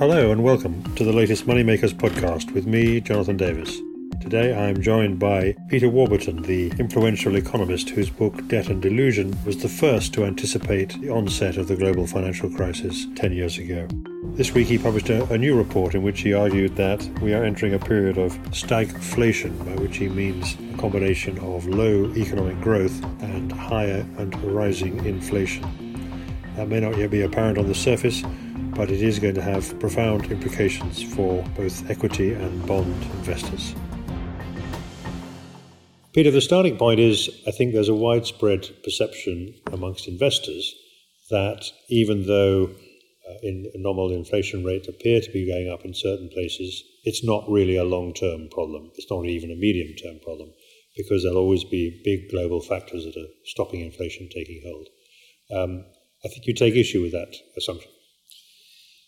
Hello and welcome to the latest Moneymakers podcast with me, Jonathan Davis. Today I am joined by Peter Warburton, the influential economist whose book Debt and Delusion was the first to anticipate the onset of the global financial crisis 10 years ago. This week he published a, a new report in which he argued that we are entering a period of stagflation, by which he means a combination of low economic growth and higher and rising inflation. That may not yet be apparent on the surface, but it is going to have profound implications for both equity and bond investors. Peter, the starting point is I think there's a widespread perception amongst investors that even though uh, in nominal inflation rates appear to be going up in certain places, it's not really a long term problem. It's not even a medium term problem because there'll always be big global factors that are stopping inflation taking hold. Um, I think you take issue with that assumption.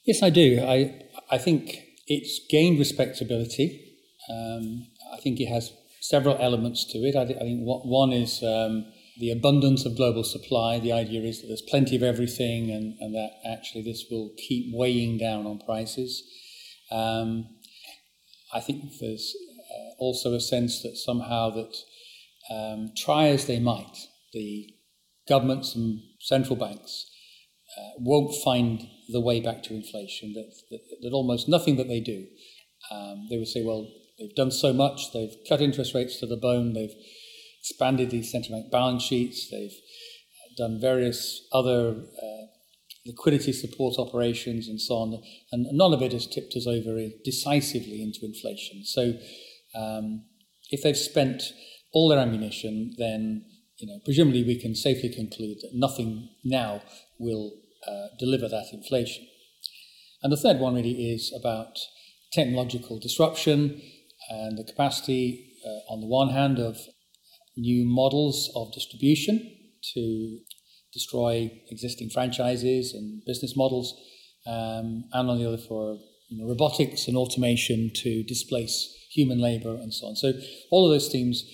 Yes, I do. I I think it's gained respectability. Um, I think it has several elements to it. I, I think one is um, the abundance of global supply. The idea is that there's plenty of everything, and, and that actually this will keep weighing down on prices. Um, I think there's uh, also a sense that somehow that um, try as they might, the governments and central banks uh, won't find the way back to inflation, that, that, that almost nothing that they do, um, they would say, well, they've done so much, they've cut interest rates to the bone, they've expanded these central bank balance sheets, they've done various other uh, liquidity support operations and so on, and none of it has tipped us over decisively into inflation. So um, if they've spent all their ammunition, then you know, presumably we can safely conclude that nothing now will uh, deliver that inflation. And the third one really is about technological disruption and the capacity, uh, on the one hand, of new models of distribution to destroy existing franchises and business models, um, and on the other for you know, robotics and automation to displace human labor and so on. So all of those themes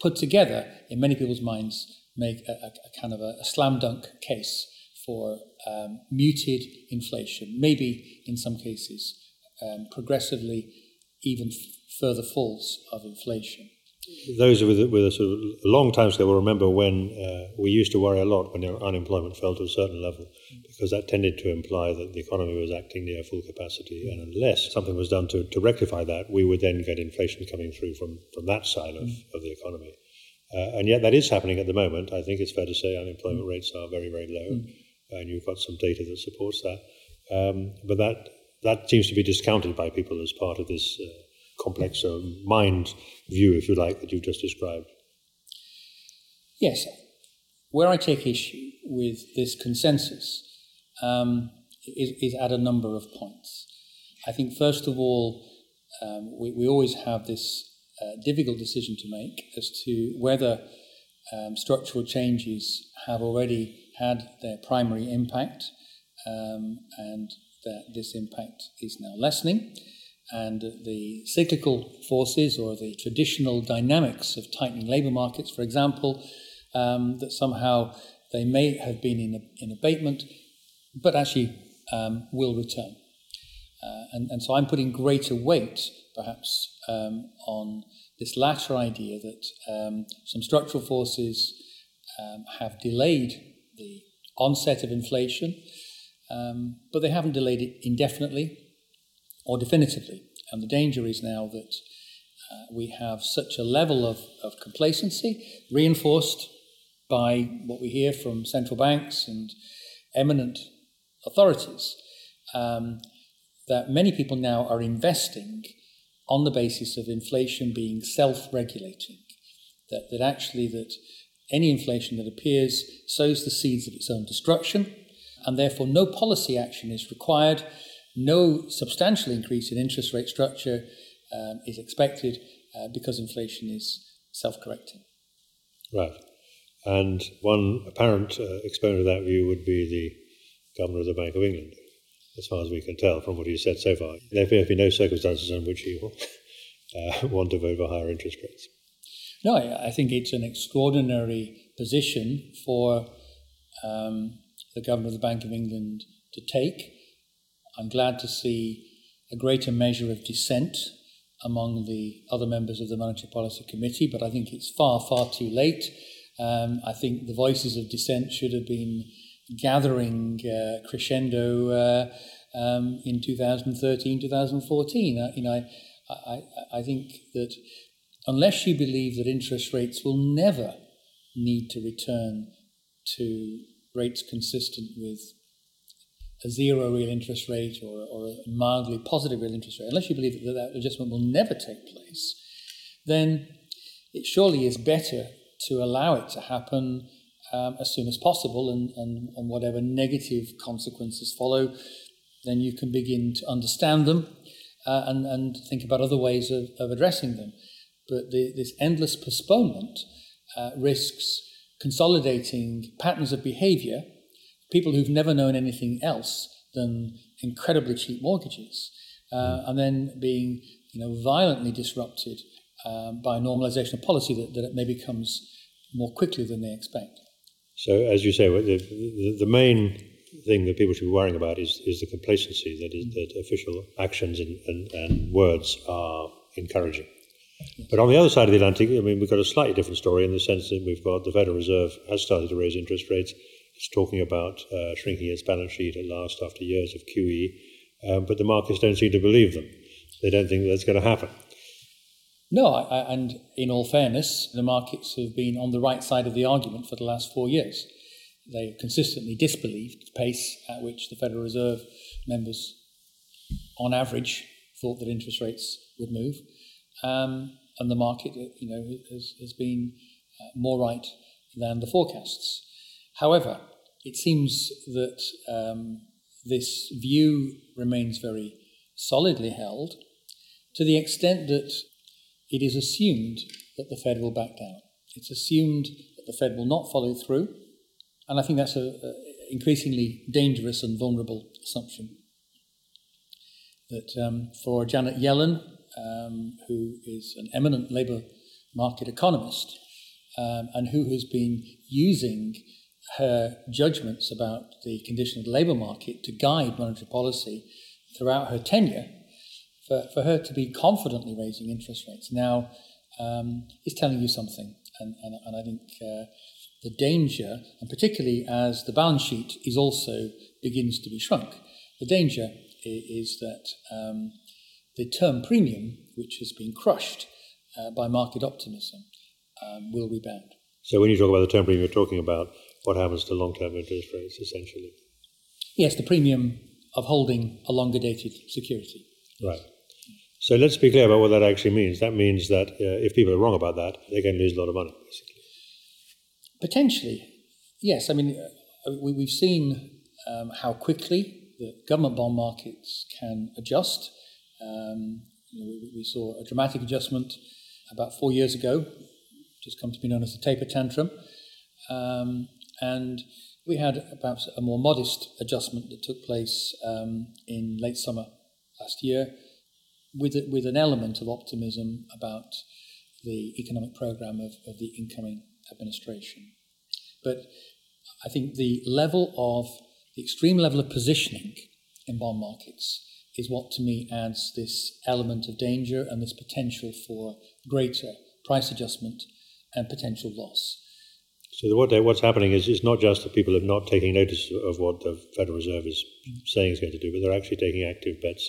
put together, in many people's minds, make a, a, a kind of a, a, slam dunk case for um, muted inflation, maybe in some cases um, progressively even f- further falls of inflation. Those with, with a sort of long time scale will remember when uh, we used to worry a lot when unemployment fell to a certain level, because that tended to imply that the economy was acting near full capacity. And unless something was done to, to rectify that, we would then get inflation coming through from, from that side of, mm. of the economy. Uh, and yet that is happening at the moment. I think it's fair to say unemployment mm. rates are very, very low. Mm and you've got some data that supports that. Um, but that that seems to be discounted by people as part of this uh, complex uh, mind view, if you like, that you've just described. Yes, where I take issue with this consensus um, is, is, at a number of points. I think, first of all, um, we, we, always have this uh, difficult decision to make as to whether um, structural changes have already had their primary impact, um, and that this impact is now lessening. And the cyclical forces or the traditional dynamics of tightening labour markets, for example, um, that somehow they may have been in, in abatement, but actually um, will return. Uh, and, and, so I'm putting greater weight, perhaps, um, on this latter idea that um, some structural forces um, have delayed the onset of inflation, um, but they haven't delayed it indefinitely or definitively. And the danger is now that uh, we have such a level of, of complacency, reinforced by what we hear from central banks and eminent authorities, um, that many people now are investing on the basis of inflation being self-regulating. That, that actually that any inflation that appears sows the seeds of its own destruction, and therefore no policy action is required, no substantial increase in interest rate structure um, is expected uh, because inflation is self correcting. Right. And one apparent uh, exponent of that view would be the Governor of the Bank of England, as far as we can tell from what he said so far. There appear to be no circumstances in which he will uh, want to vote for higher interest rates. No, I think it's an extraordinary position for um, the governor of the Bank of England to take. I'm glad to see a greater measure of dissent among the other members of the Monetary Policy Committee, but I think it's far, far too late. Um, I think the voices of dissent should have been gathering uh, crescendo uh, um, in 2013, 2014. Uh, you know, I, I, I think that unless you believe that interest rates will never need to return to rates consistent with a zero real interest rate or, or a mildly positive real interest rate, unless you believe that that adjustment will never take place, then it surely is better to allow it to happen um, as soon as possible and, and, and whatever negative consequences follow, then you can begin to understand them uh, and, and think about other ways of, of addressing them. But the, this endless postponement uh, risks consolidating patterns of behavior, people who've never known anything else than incredibly cheap mortgages, uh, and then being you know, violently disrupted um, by normalization of policy that, that it maybe comes more quickly than they expect. So, as you say, the, the, the main thing that people should be worrying about is, is the complacency that is that official actions and, and, and words are encouraging. But on the other side of the Atlantic, I mean, we've got a slightly different story in the sense that we've got the Federal Reserve has started to raise interest rates. It's talking about uh, shrinking its balance sheet at last after years of QE, um, but the markets don't seem to believe them. They don't think that's going to happen. No, I, I, and in all fairness, the markets have been on the right side of the argument for the last four years. They consistently disbelieved the pace at which the Federal Reserve members, on average, thought that interest rates would move. Um, and the market, you know, has, has been uh, more right than the forecasts. However, it seems that um, this view remains very solidly held to the extent that it is assumed that the Fed will back down. It's assumed that the Fed will not follow through, and I think that's an increasingly dangerous and vulnerable assumption. That um, for Janet Yellen, um, who is an eminent labour market economist um, and who has been using her judgments about the condition of the labour market to guide monetary policy throughout her tenure, for, for her to be confidently raising interest rates now um, is telling you something. And, and, and I think uh, the danger, and particularly as the balance sheet is also begins to be shrunk, the danger is, that um, the term premium, which has been crushed uh, by market optimism, um, will rebound. So when you talk about the term premium, you're talking about what happens to long-term interest rates, essentially. Yes, the premium of holding a longer dated security. Right. So let's be clear about what that actually means. That means that uh, if people are wrong about that, they're going to lose a lot of money, basically. Potentially, yes. I mean, uh, we, have seen um, how quickly the government bond markets can adjust. Um, you know, we, we, saw a dramatic adjustment about four years ago, just come to be known as the taper tantrum. Um, and we had perhaps a more modest adjustment that took place um, in late summer last year with, a, with an element of optimism about the economic program of, of the incoming administration. But I think the level of, the extreme level of positioning in bond markets is what to me adds this element of danger and this potential for greater price adjustment and potential loss. So what what's happening is it's not just that people are not taking notice of what the Federal Reserve is saying is going to do, but they're actually taking active bets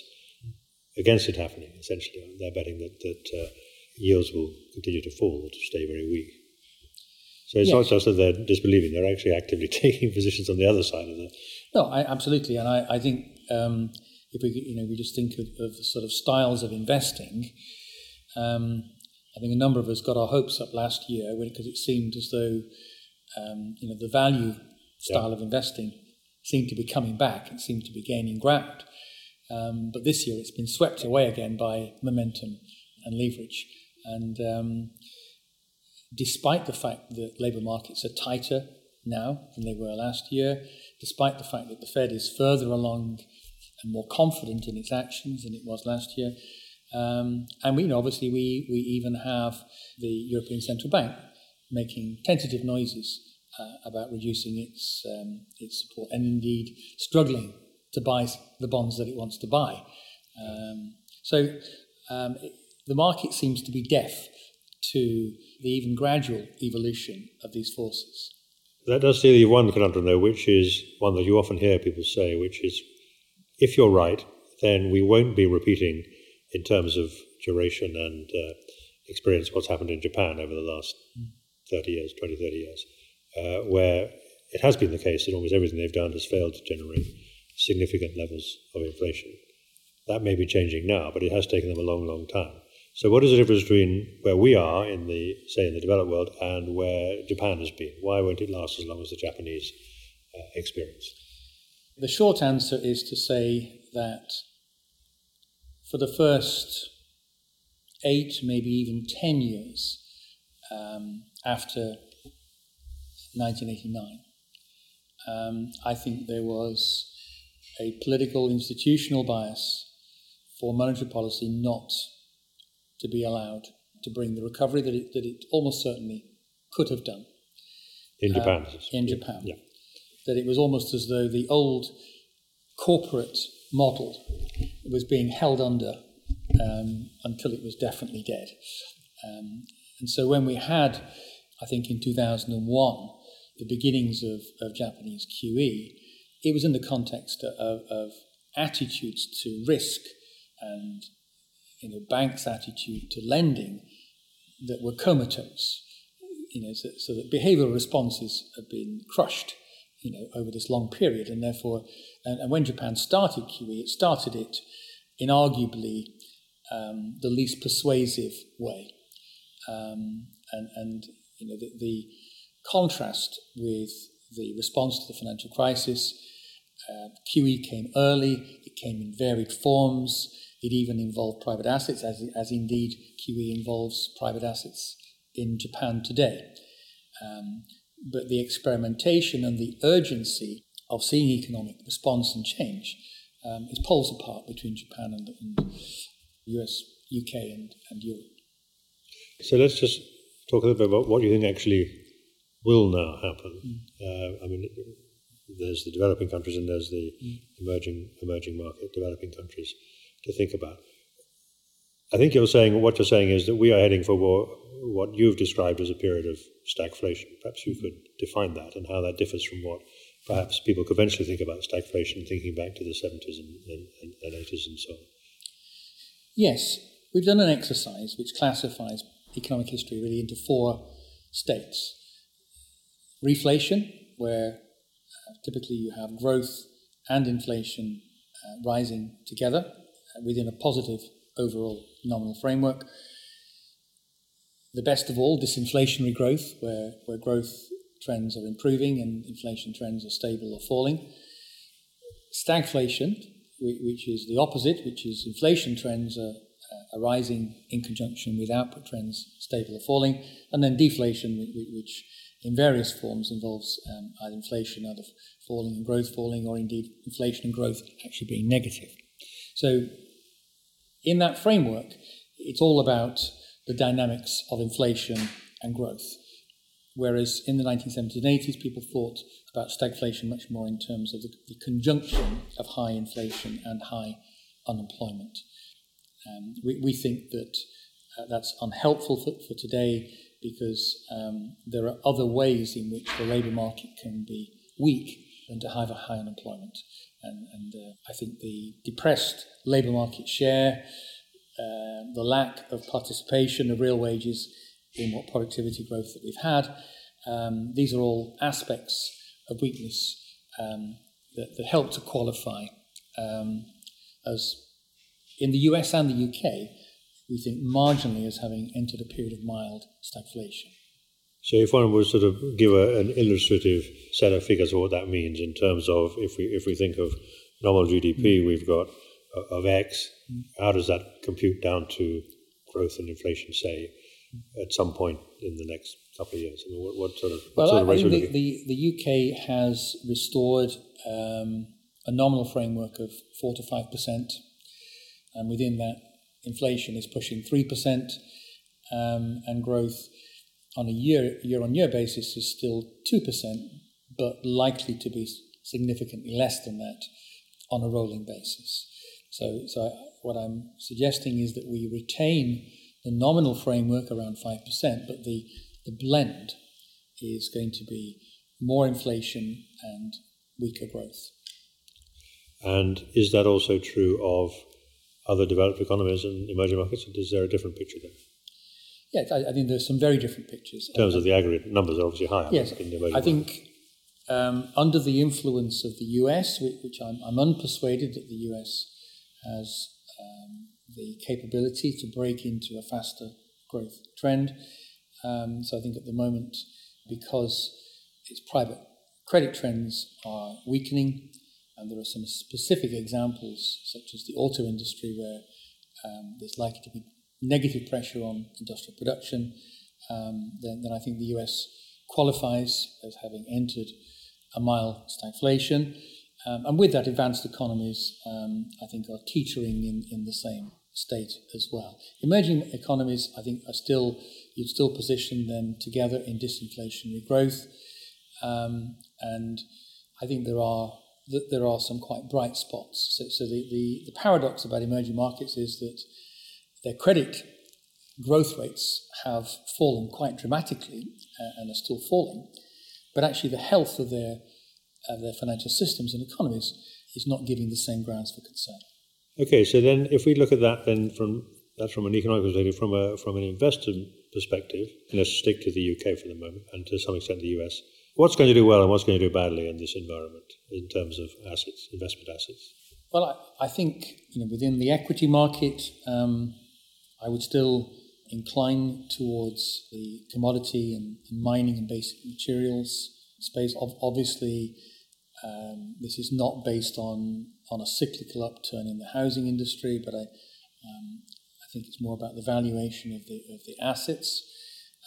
against it happening, essentially. They're betting that, that uh, yields will continue to fall or to stay very weak. So it's yes. not just that they're disbelieving, they're actually actively taking positions on the other side of the. No, I, absolutely. And I, I think um, if we, you know, we just think of, of the sort of styles of investing, um, I think a number of us got our hopes up last year because it seemed as though um, you know, the value style yeah. of investing seemed to be coming back, it seemed to be gaining ground. Um, but this year it's been swept away again by momentum and leverage. And um, despite the fact that labour markets are tighter now than they were last year, despite the fact that the Fed is further along and more confident in its actions than it was last year, um, and we you know obviously we we even have the European Central Bank making tentative noises uh, about reducing its um, its support and indeed struggling to buy the bonds that it wants to buy. Um, so um, it, the market seems to be deaf to the even gradual evolution of these forces. That does leave one conundrum, though, which is one that you often hear people say, which is if you're right, then we won't be repeating in terms of duration and uh, experience what's happened in Japan over the last 30 years, 20, 30 years, uh, where it has been the case that almost everything they've done has failed to generate significant levels of inflation. That may be changing now, but it has taken them a long, long time. So, what is the difference between where we are in the, say, in the developed world and where Japan has been? Why won't it last as long as the Japanese uh, experience? The short answer is to say that for the first eight, maybe even ten years um, after 1989, um, I think there was a political institutional bias for monetary policy not to be allowed to bring the recovery that it, that it almost certainly could have done. In Japan. Uh, in Japan. Yeah. That it was almost as though the old corporate model was being held under um, until it was definitely dead. Um, and so when we had, I think in 2001, the beginnings of, of Japanese QE, it was in the context of, of attitudes to risk and you know, banks' attitude to lending that were comatose. You know, so, so that behavioural responses have been crushed, you know, over this long period, and therefore, and, and when Japan started QE, it started it in arguably um, the least persuasive way, um, and and you know the, the, contrast with the response to the financial crisis. Uh, QE came early; it came in varied forms. It even involved private assets, as, as indeed QE involves private assets in Japan today. Um, but the experimentation and the urgency of seeing economic response and change um, is poles apart between Japan and, and US, UK, and, and Europe. So let's just talk a little bit about what you think actually will now happen. Mm. Uh, I mean, there's the developing countries and there's the mm. emerging emerging market developing countries to think about. I think you're saying what you're saying is that we are heading for what you've described as a period of stagflation. Perhaps you could define that and how that differs from what perhaps people conventionally think about stagflation, thinking back to the 70s and, and, and 80s and so on. Yes, we've done an exercise which classifies economic history really into four states reflation, where uh, typically you have growth and inflation uh, rising together within a positive overall nominal framework. The best of all, disinflationary growth, where, where growth trends are improving and inflation trends are stable or falling. Stagflation, which is the opposite, which is inflation trends are, are rising in conjunction with output trends stable or falling. And then deflation, which in various forms involves um, either inflation either falling and growth falling, or indeed inflation and growth actually being negative. So, in that framework, it's all about the dynamics of inflation and growth. Whereas in the 1970s and 80s, people thought about stagflation much more in terms of the, the conjunction of high inflation and high unemployment. Um, we, we, think that uh, that's unhelpful for, for today because um, there are other ways in which the labour market can be weak than to have a high unemployment. And, and uh, I think the depressed labour market share, uh, the lack of participation of real wages in what productivity growth that we've had, um, these are all aspects of weakness um, that, that, help to qualify um, as in the US and the UK, we think marginally as having entered a period of mild stagflation. So, if one would sort of give a, an illustrative set of figures of what that means in terms of if we if we think of nominal GDP, mm. we've got of X, how does that compute down to growth and inflation, say, at some point in the next couple of years? I mean, what, what sort of what well, sort of I the, the, the UK has restored um, a nominal framework of four to five percent, and within that, inflation is pushing three percent, um, and growth on a year year on year basis is still 2%, but likely to be significantly less than that on a rolling basis. So, so I, what I'm suggesting is that we retain the nominal framework around 5%, but the, the blend is going to be more inflation and weaker growth. And is that also true of other developed economies and emerging markets? Is there a different picture there? Yes, I, I think there's some very different pictures. In terms of the aggregate numbers are obviously higher. Yes, I think um, under the influence of the US, which I'm, I'm unpersuaded that the US has um, the capability to break into a faster growth trend. Um, so I think at the moment, because its private credit trends are weakening, and there are some specific examples, such as the auto industry, where um, there's likely to be negative pressure on industrial production, um, then, then I think the US qualifies as having entered a mild stagflation. Um, and with that, advanced economies, um, I think, are teetering in, in the same state as well. Emerging economies, I think, are still, you'd still position them together in disinflationary growth. Um, and I think there are there are some quite bright spots. So, so the, the, the paradox about emerging markets is that their credit growth rates have fallen quite dramatically uh, and are still falling, but actually the health of their of their financial systems and economies is not giving the same grounds for concern. Okay, so then if we look at that then from that's from an economic perspective, from a from an investor perspective, and let's stick to the UK for the moment and to some extent the US. What's going to do well and what's going to do badly in this environment in terms of assets, investment assets? Well, I, I think you know within the equity market, um, I would still incline towards the commodity and, and mining and basic materials space. Obviously, um, this is not based on, on a cyclical upturn in the housing industry, but I, um, I think it's more about the valuation of the, of the assets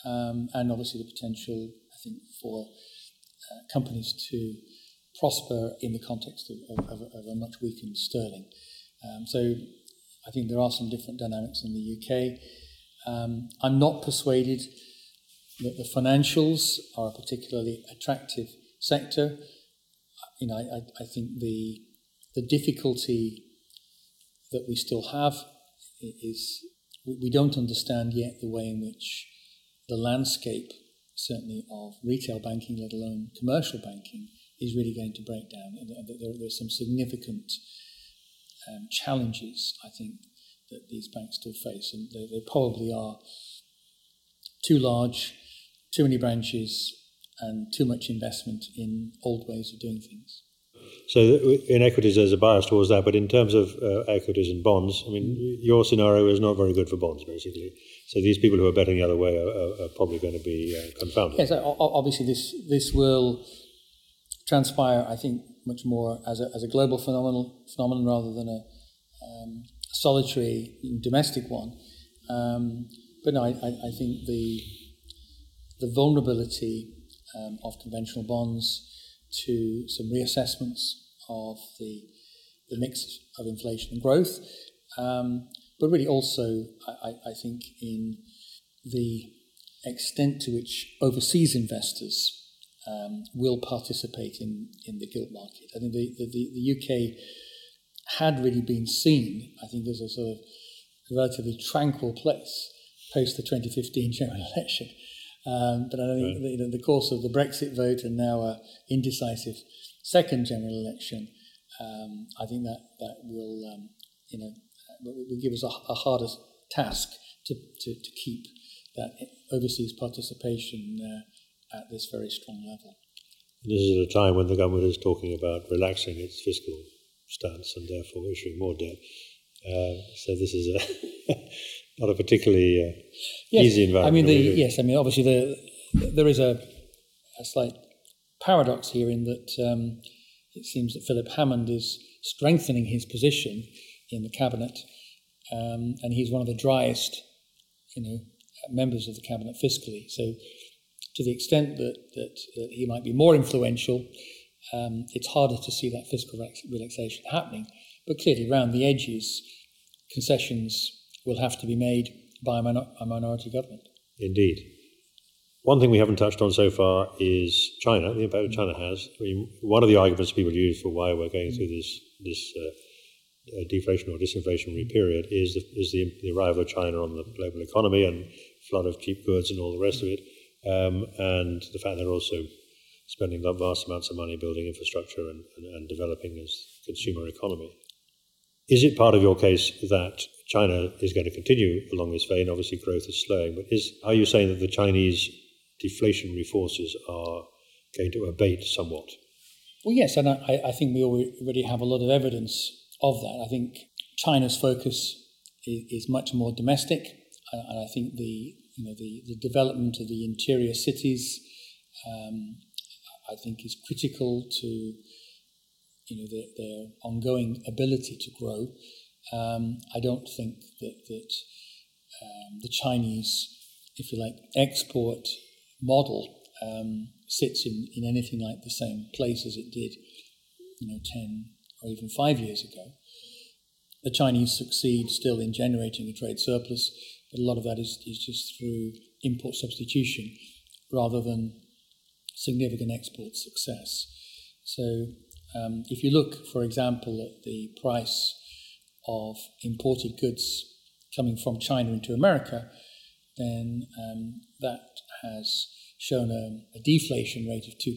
um, and obviously the potential, I think, for uh, companies to prosper in the context of, of, of a much weakened sterling. Um, so I think there are some different dynamics in the UK. Um, I'm not persuaded that the financials are a particularly attractive sector. You know, I, I think the the difficulty that we still have is we don't understand yet the way in which the landscape, certainly of retail banking, let alone commercial banking, is really going to break down. And there, are some significant um, challenges, I think, that these banks still face, and they, they probably are too large, too many branches, and too much investment in old ways of doing things. So in equities, there's a bias towards that, but in terms of uh, equities and bonds, I mean, your scenario is not very good for bonds, basically. So these people who are betting the other way are, are, are probably going to be uh, confounded. Yes, obviously this this will transpire, I think, much more as a, as a global phenomenon, phenomenon rather than a um, solitary domestic one. Um, but no, I, I, think the the vulnerability um, of conventional bonds to some reassessments of the the mix of inflation and growth, um, but really also I, I think in the extent to which overseas investors um, will participate in, in the gilt market. I think the, the, the UK had really been seen, I think, as a sort of relatively tranquil place post the 2015 general election. Um, but I think right. in the course of the Brexit vote and now a indecisive second general election, um, I think that that will, um, you know, will give us a, a harder task to, to, to, keep that overseas participation uh, at this very strong level. This is at a time when the government is talking about relaxing its fiscal stance and therefore issuing more debt. Uh, so this is a not a particularly uh, yes, easy environment. I mean, the, yes, I mean, obviously the, there is a, a slight paradox here in that um, it seems that Philip Hammond is strengthening his position in the cabinet, um, and he's one of the driest, you know, members of the cabinet fiscally. So, to the extent that, that, that he might be more influential, um, it's harder to see that fiscal relaxation happening. But clearly, around the edges, concessions will have to be made by a, minor- a minority government. Indeed. One thing we haven't touched on so far is China, the impact China has. I mean, one of the arguments people use for why we're going through this this uh, deflation or disinflationary period is the, is the, the, arrival of China on the global economy and flood of cheap goods and all the rest of it, um, and the fact they're also spending vast amounts of money building infrastructure and, and, and developing as consumer economy. Is it part of your case that China is going to continue along this vein? Obviously, growth is slowing, but is are you saying that the Chinese deflationary forces are going to abate somewhat? Well, yes, and I, I think we already have a lot of evidence of that. I think China's focus is, much more domestic, and I think the you know the, the development of the interior cities, um, I think, is critical to you know their, their ongoing ability to grow. Um, I don't think that that um, the Chinese, if you like, export model um, sits in, in anything like the same place as it did, you know, 10 or even five years ago. The Chinese succeed still in generating a trade surplus, but a lot of that is, is just through import substitution rather than significant export success. So, um, if you look, for example, at the price of imported goods coming from China into America, then um, that has shown a, a, deflation rate of 2%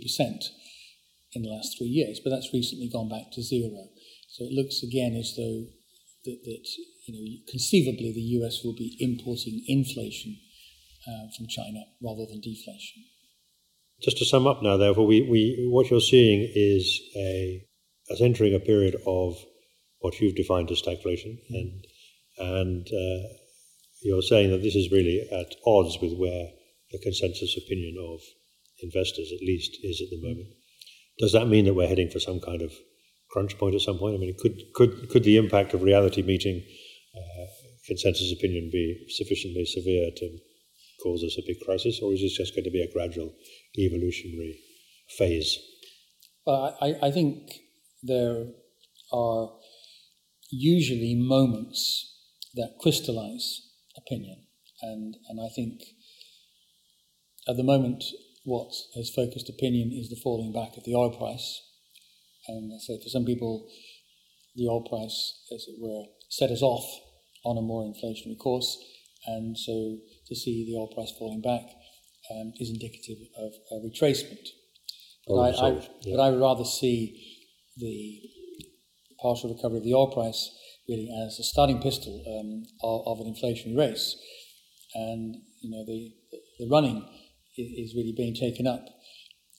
in the last three years, but that's recently gone back to zero. So it looks again as though that, that you know, conceivably the US will be importing inflation uh, from China rather than deflation. Just to sum up now, therefore, we, we, what you're seeing is a, as entering a period of what you've defined as stagflation, mm-hmm. and, and uh, you're saying that this is really at odds with where the consensus opinion of investors, at least, is at the moment. Does that mean that we're heading for some kind of crunch point at some point? I mean, could could could the impact of reality meeting uh, consensus opinion be sufficiently severe to cause us a big crisis, or is this just going to be a gradual evolutionary phase? Well, I, I think there are usually moments that crystallize opinion, and and I think at the moment, what has focused opinion is the falling back of the oil price. And I say for some people, the oil price, as it were, set us off on a more inflationary course. And so to see the oil price falling back um, is indicative of a retracement. But, oh, I, I, yeah. but I would rather see the partial recovery of the oil price really as a starting pistol um, of, of, an inflationary race. And, you know, the, the running is really being taken up,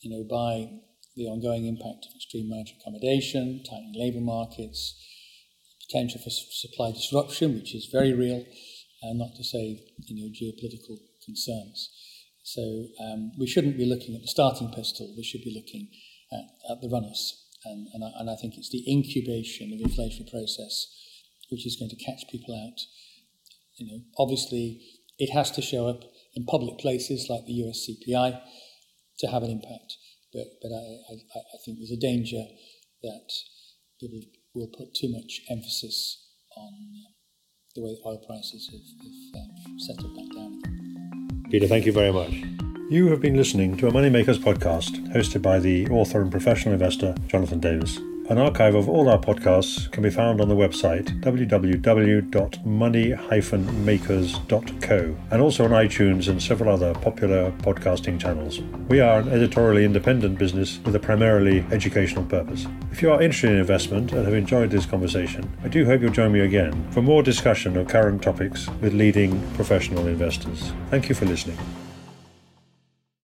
you know, by the ongoing impact of extreme marginal accommodation, tightening labour markets, potential for supply disruption, which is very real, and not to say, you know, geopolitical concerns. So um, we shouldn't be looking at the starting pistol. We should be looking at, at the runners. And, and, I, and I think it's the incubation of the inflationary process which is going to catch people out. You know, obviously, it has to show up in public places like the US CPI to have an impact. But, but I, I, I think there's a danger that people will put too much emphasis on the way oil prices have, have um, settled back down. Peter, thank you very much. You have been listening to a Moneymakers podcast hosted by the author and professional investor Jonathan Davis. An archive of all our podcasts can be found on the website www.money-makers.co and also on iTunes and several other popular podcasting channels. We are an editorially independent business with a primarily educational purpose. If you are interested in investment and have enjoyed this conversation, I do hope you'll join me again for more discussion of current topics with leading professional investors. Thank you for listening.